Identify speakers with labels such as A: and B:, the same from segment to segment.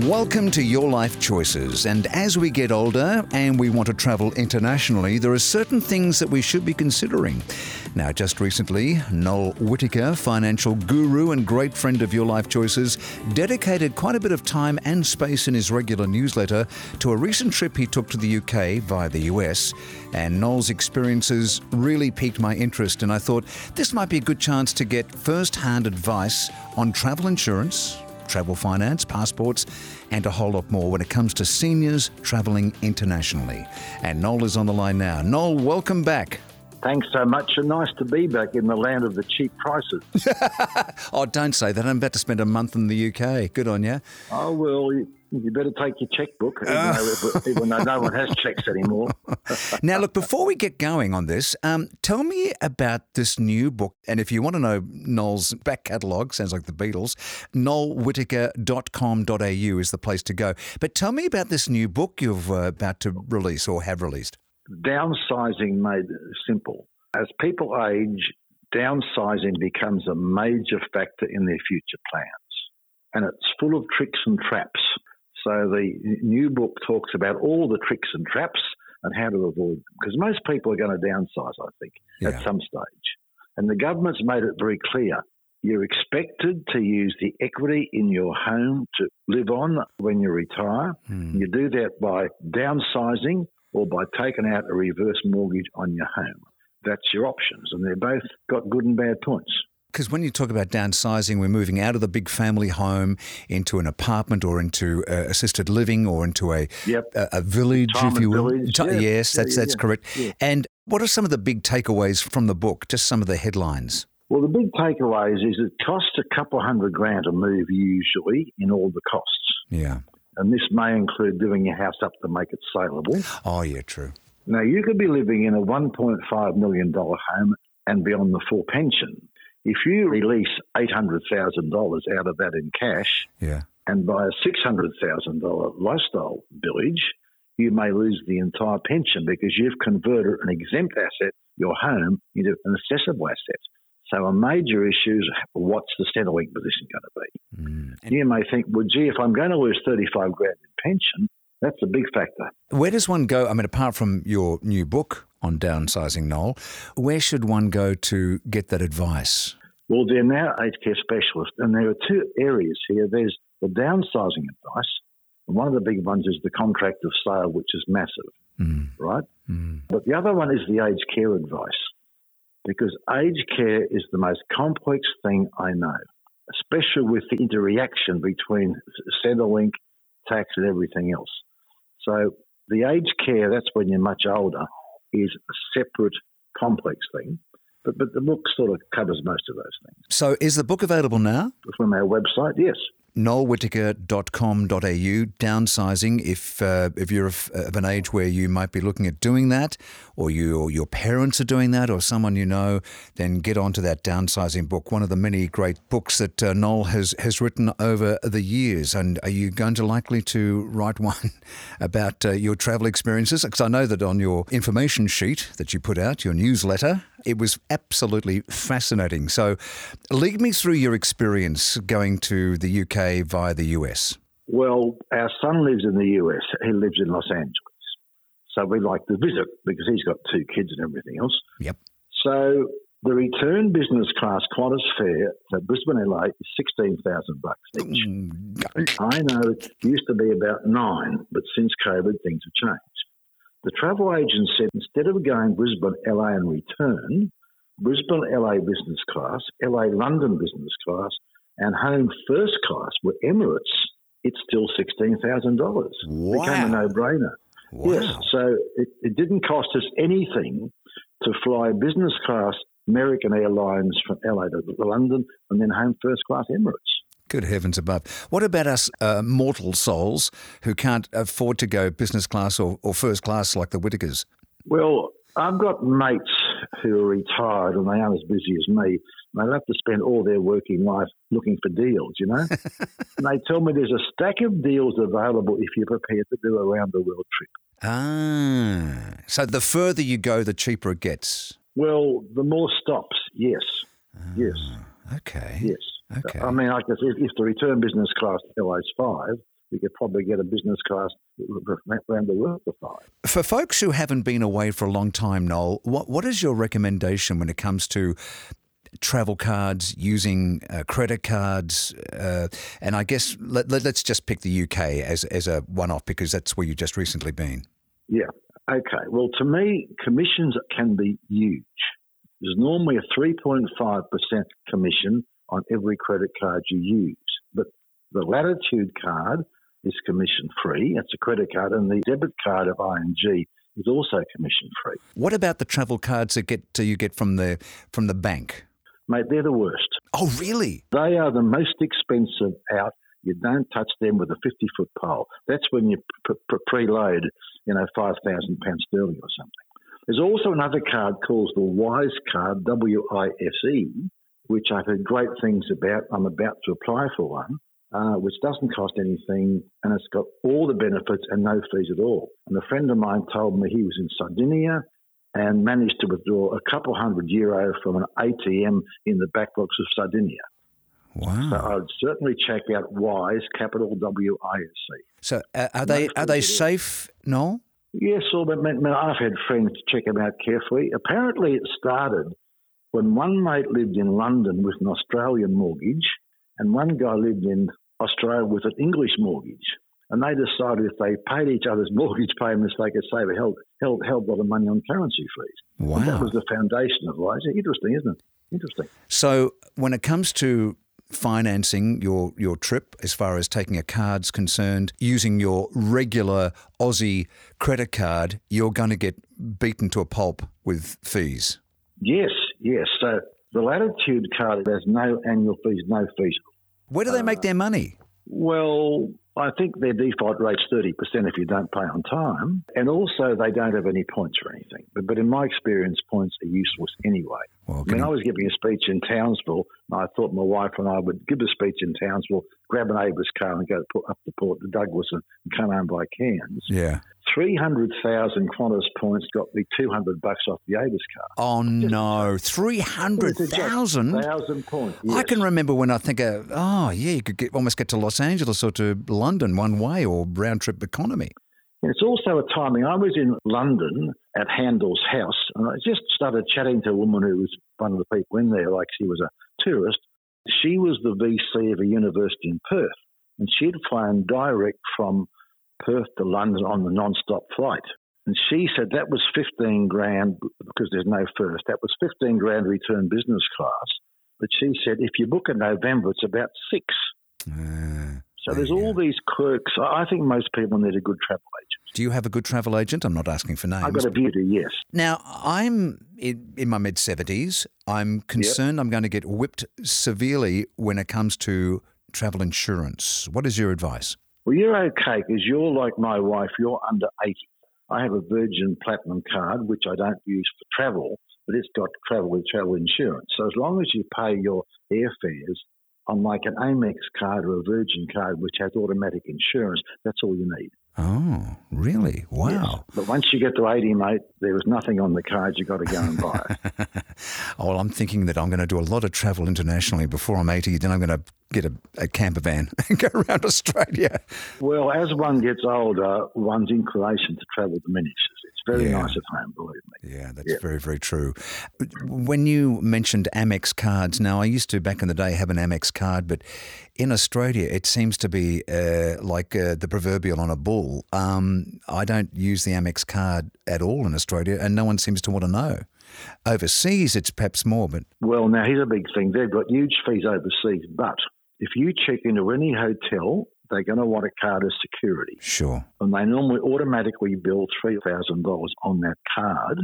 A: Welcome to Your Life Choices. And as we get older and we want to travel internationally, there are certain things that we should be considering. Now, just recently, Noel Whittaker, financial guru and great friend of Your Life Choices, dedicated quite a bit of time and space in his regular newsletter to a recent trip he took to the UK via the US. And Noel's experiences really piqued my interest, and I thought this might be a good chance to get first hand advice on travel insurance travel finance, passports, and a whole lot more when it comes to seniors travelling internationally. And Noel is on the line now. Noel, welcome back.
B: Thanks so much, and nice to be back in the land of the cheap prices.
A: oh, don't say that. I'm about to spend a month in the UK. Good on you.
B: Oh, well, you better take your checkbook, even, though, even though no one has checks anymore.
A: now, look, before we get going on this, um, tell me about this new book. And if you want to know Noel's back catalogue, sounds like the Beatles, noelwhittaker.com.au is the place to go. But tell me about this new book you're uh, about to release or have released.
B: Downsizing made simple. As people age, downsizing becomes a major factor in their future plans. And it's full of tricks and traps so the new book talks about all the tricks and traps and how to avoid them. Because most people are going to downsize, I think, yeah. at some stage. And the government's made it very clear. You're expected to use the equity in your home to live on when you retire. Hmm. You do that by downsizing or by taking out a reverse mortgage on your home. That's your options, and they're both got good and bad points
A: because when you talk about downsizing, we're moving out of the big family home into an apartment or into uh, assisted living or into a
B: yep.
A: a, a, village,
B: Retirement
A: if you will.
B: Village,
A: yes,
B: yes
A: that's
B: yeah,
A: that's
B: yeah,
A: correct.
B: yeah.
A: And what are some of the big takeaways from the book? Just some of the headlines.
B: Well, the big takeaways is it costs a couple hundred grand to move usually in all the costs.
A: Yeah.
B: And this may include doing your house up to make it saleable.
A: Oh, yeah, true.
B: Now, you could be living in a $1.5 million home and be on the full pension. If you release $800,000 out of that in cash
A: yeah.
B: and buy a $600,000 lifestyle village, you may lose the entire pension because you've converted an exempt asset, your home, into an assessable asset. So a major issue is what's the Centrelink position going to be? Mm. You may think, well, gee, if I'm going to lose 35 grand in pension, that's a big factor.
A: Where does one go? I mean, apart from your new book on downsizing, Noel, where should one go to get that advice?
B: Well, they're now aged care specialists, and there are two areas here. There's the downsizing advice, and one of the big ones is the contract of sale, which is massive, mm. right? Mm. But the other one is the aged care advice, because aged care is the most complex thing I know, especially with the interaction between Centrelink, tax, and everything else. So the aged care, that's when you're much older, is a separate complex thing. But, but the book sort of covers most of those things.
A: So is the book available now?
B: From our website, yes
A: noelwhittaker.com.au, downsizing. If uh, if you're of, of, an age where you might be looking at doing that, or you or your parents are doing that, or someone you know, then get onto that downsizing book. One of the many great books that uh, Noel has has written over the years. And are you going to likely to write one about uh, your travel experiences? Because I know that on your information sheet that you put out, your newsletter, it was absolutely fascinating. So, lead me through your experience going to the UK via the US?
B: Well, our son lives in the US. He lives in Los Angeles. So we like to visit because he's got two kids and everything else.
A: Yep.
B: So the return business class Qantas fare to Brisbane LA is sixteen thousand bucks each. Mm. I know it used to be about nine, but since COVID things have changed. The travel agent said instead of going Brisbane LA and return, Brisbane LA business class, LA London business class, and home first class with Emirates, it's still $16,000.
A: Wow.
B: Became a no brainer.
A: Wow.
B: Yes, so it, it didn't cost us anything to fly business class American Airlines from LA to London and then home first class Emirates.
A: Good heavens above. What about us uh, mortal souls who can't afford to go business class or, or first class like the Whittakers?
B: Well, I've got mates who are retired and they aren't as busy as me. They'll have to spend all their working life looking for deals, you know? and they tell me there's a stack of deals available if you're prepared to do a round the world trip.
A: Ah, so the further you go, the cheaper it gets.
B: Well, the more stops, yes. Ah, yes.
A: Okay.
B: Yes.
A: Okay.
B: I mean, I guess if, if the return business class LA is five, you could probably get a business class around the world for five.
A: For folks who haven't been away for a long time, Noel, what what is your recommendation when it comes to travel cards, using uh, credit cards, uh, and I guess let, us let, just pick the UK as as a one off because that's where you've just recently been.
B: Yeah. Okay. Well, to me, commissions can be huge. There's normally a 3.5% commission on every credit card you use, but the Latitude card is commission free. It's a credit card, and the debit card of ING is also commission free.
A: What about the travel cards that get you get from the from the bank?
B: Mate, they're the worst.
A: Oh, really?
B: They are the most expensive out. You don't touch them with a 50 foot pole. That's when you pre- preload, you know, £5,000 sterling or something. There's also another card called the Wise Card, W I S E, which I've heard great things about. I'm about to apply for one, uh, which doesn't cost anything and it's got all the benefits and no fees at all. And a friend of mine told me he was in Sardinia and managed to withdraw a couple hundred euro from an ATM in the backblocks of Sardinia.
A: Wow!
B: So I'd certainly check out Wise, capital W I S C.
A: So uh, are they are they safe, Noel?
B: Yes, but I've had friends check them out carefully. Apparently, it started when one mate lived in London with an Australian mortgage, and one guy lived in Australia with an English mortgage and they decided if they paid each other's mortgage payments, they could save a hell, hell, hell lot of money on currency fees.
A: Wow.
B: And that was the foundation of Wise. Interesting, isn't it? Interesting.
A: So when it comes to financing your, your trip as far as taking a card's concerned, using your regular Aussie credit card, you're going to get beaten to a pulp with fees.
B: Yes, yes. So the Latitude card has no annual fees, no fees.
A: Where do they make their money?
B: Well, I think their default rate's 30% if you don't pay on time. And also, they don't have any points or anything. But, but in my experience, points are useless anyway. Well, I mean, I was giving a speech in Townsville, and I thought my wife and I would give a speech in Townsville, grab a neighbour's car and go up the port to Douglas and come home by Cairns.
A: Yeah.
B: 300,000 Qantas points got me 200 bucks off the Avis card.
A: Oh, Just no. 300,000?
B: 1,000 points. Yes.
A: I can remember when I think, of, oh, yeah, you could get, almost get to Los Angeles or to London one way or round trip economy.
B: It's also a timing. I was in London at Handel's house and I just started chatting to a woman who was one of the people in there, like she was a tourist. She was the VC of a university in Perth and she'd flown direct from Perth to London on the non-stop flight. And she said that was 15 grand because there's no first. That was 15 grand return business class. But she said if you book in November, it's about six. Uh, so there's all these quirks. I think most people need a good travel agent.
A: Do you have a good travel agent? I'm not asking for names.
B: I've got a beauty, yes.
A: Now, I'm in, in my mid 70s. I'm concerned yep. I'm going to get whipped severely when it comes to travel insurance. What is your advice?
B: Well, you're okay because you're like my wife, you're under 80. I have a Virgin Platinum card, which I don't use for travel, but it's got travel with travel insurance. So as long as you pay your airfares on like an Amex card or a Virgin card, which has automatic insurance, that's all you need.
A: Oh, really? Wow. Yes.
B: But once you get to 80, mate, there was nothing on the cards. You've got to go and buy
A: oh, well, I'm thinking that I'm going to do a lot of travel internationally before I'm 80. Then I'm going to get a, a camper van and go around Australia.
B: Well, as one gets older, one's inclination to travel diminishes. It's very yeah. nice at home, believe
A: me. Yeah, that's yeah. very, very true. When you mentioned Amex cards, now I used to back in the day have an Amex card, but in Australia, it seems to be uh, like uh, the proverbial on a bull. Um, I don't use the Amex card at all in Australia, and no one seems to want to know. Overseas, it's perhaps more, but.
B: Well, now here's a big thing. They've got huge fees overseas, but if you check into any hotel, they're going to want a card as security.
A: Sure.
B: And they normally automatically bill $3,000 on that card,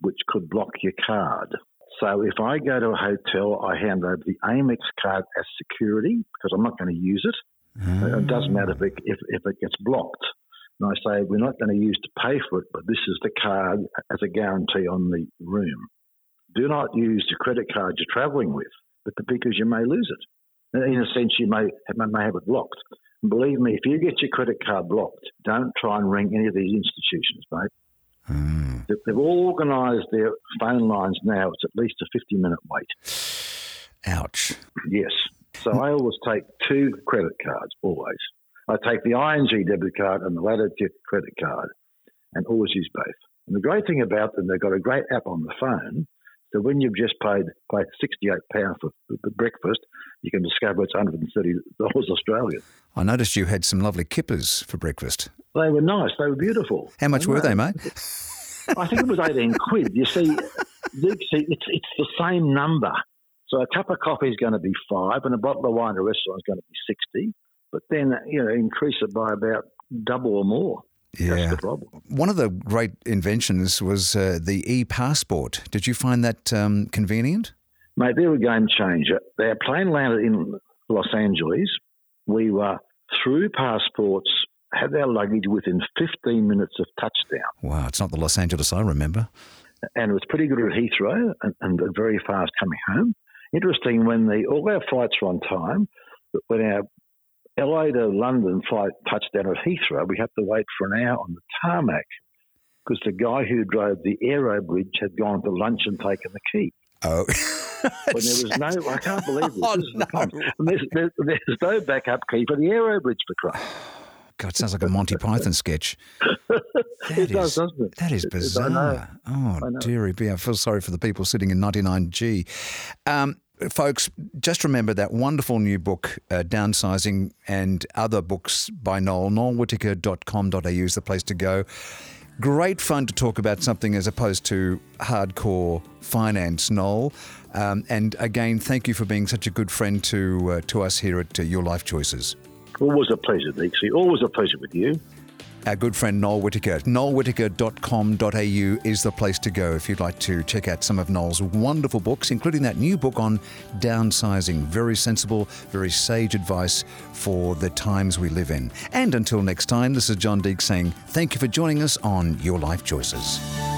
B: which could block your card. So if I go to a hotel, I hand over the Amex card as security because I'm not going to use it. It ah. doesn't matter if it, if, if it gets blocked. And I say, we're not going to use to pay for it, but this is the card as a guarantee on the room. Do not use the credit card you're travelling with, because you may lose it. In a sense, you may, may have it blocked. And believe me, if you get your credit card blocked, don't try and ring any of these institutions, mate. Mm. They've all organised their phone lines now. It's at least a 50 minute wait.
A: Ouch.
B: Yes. So I always take two credit cards, always. I take the ING debit card and the Latitude credit card and always use both. And the great thing about them, they've got a great app on the phone. So when you've just paid paid sixty eight pounds for, for breakfast, you can discover it's one hundred and thirty dollars Australian.
A: I noticed you had some lovely kippers for breakfast.
B: They were nice. They were beautiful.
A: How much were they, mate?
B: I think it was eighteen quid. You see, it's it's the same number. So a cup of coffee is going to be five, and a bottle of wine at a restaurant is going to be sixty. But then you know increase it by about double or more.
A: Yeah. One of the great inventions was uh, the e passport. Did you find that um, convenient?
B: Mate, they're a game changer. Our plane landed in Los Angeles. We were through passports, had our luggage within 15 minutes of touchdown.
A: Wow, it's not the Los Angeles I remember.
B: And it was pretty good at Heathrow and, and very fast coming home. Interesting, when the, all our flights were on time, but when our LA to London flight touched down at Heathrow, we had to wait for an hour on the tarmac because the guy who drove the aero bridge had gone to lunch and taken the key.
A: Oh.
B: when there was no, I can't believe this. Oh, no. There's, there's, there's, no backup key for the aero bridge for Christ.
A: God, sounds like a Monty Python sketch.
B: That it is, does, doesn't it?
A: That is bizarre. Oh, dearie me. I feel sorry for the people sitting in 99G. Um, folks, just remember that wonderful new book, uh, Downsizing, and other books by Noel. NoelWhittaker.com.au is the place to go. Great fun to talk about something as opposed to hardcore finance, Noel. Um, and again, thank you for being such a good friend to uh, to us here at uh, Your Life Choices.
B: Always a pleasure, Dixie. Always a pleasure with you
A: our good friend Noel Whittaker. NoelWhittaker.com.au is the place to go if you'd like to check out some of Noel's wonderful books, including that new book on downsizing. Very sensible, very sage advice for the times we live in. And until next time, this is John Deeks saying thank you for joining us on Your Life Choices.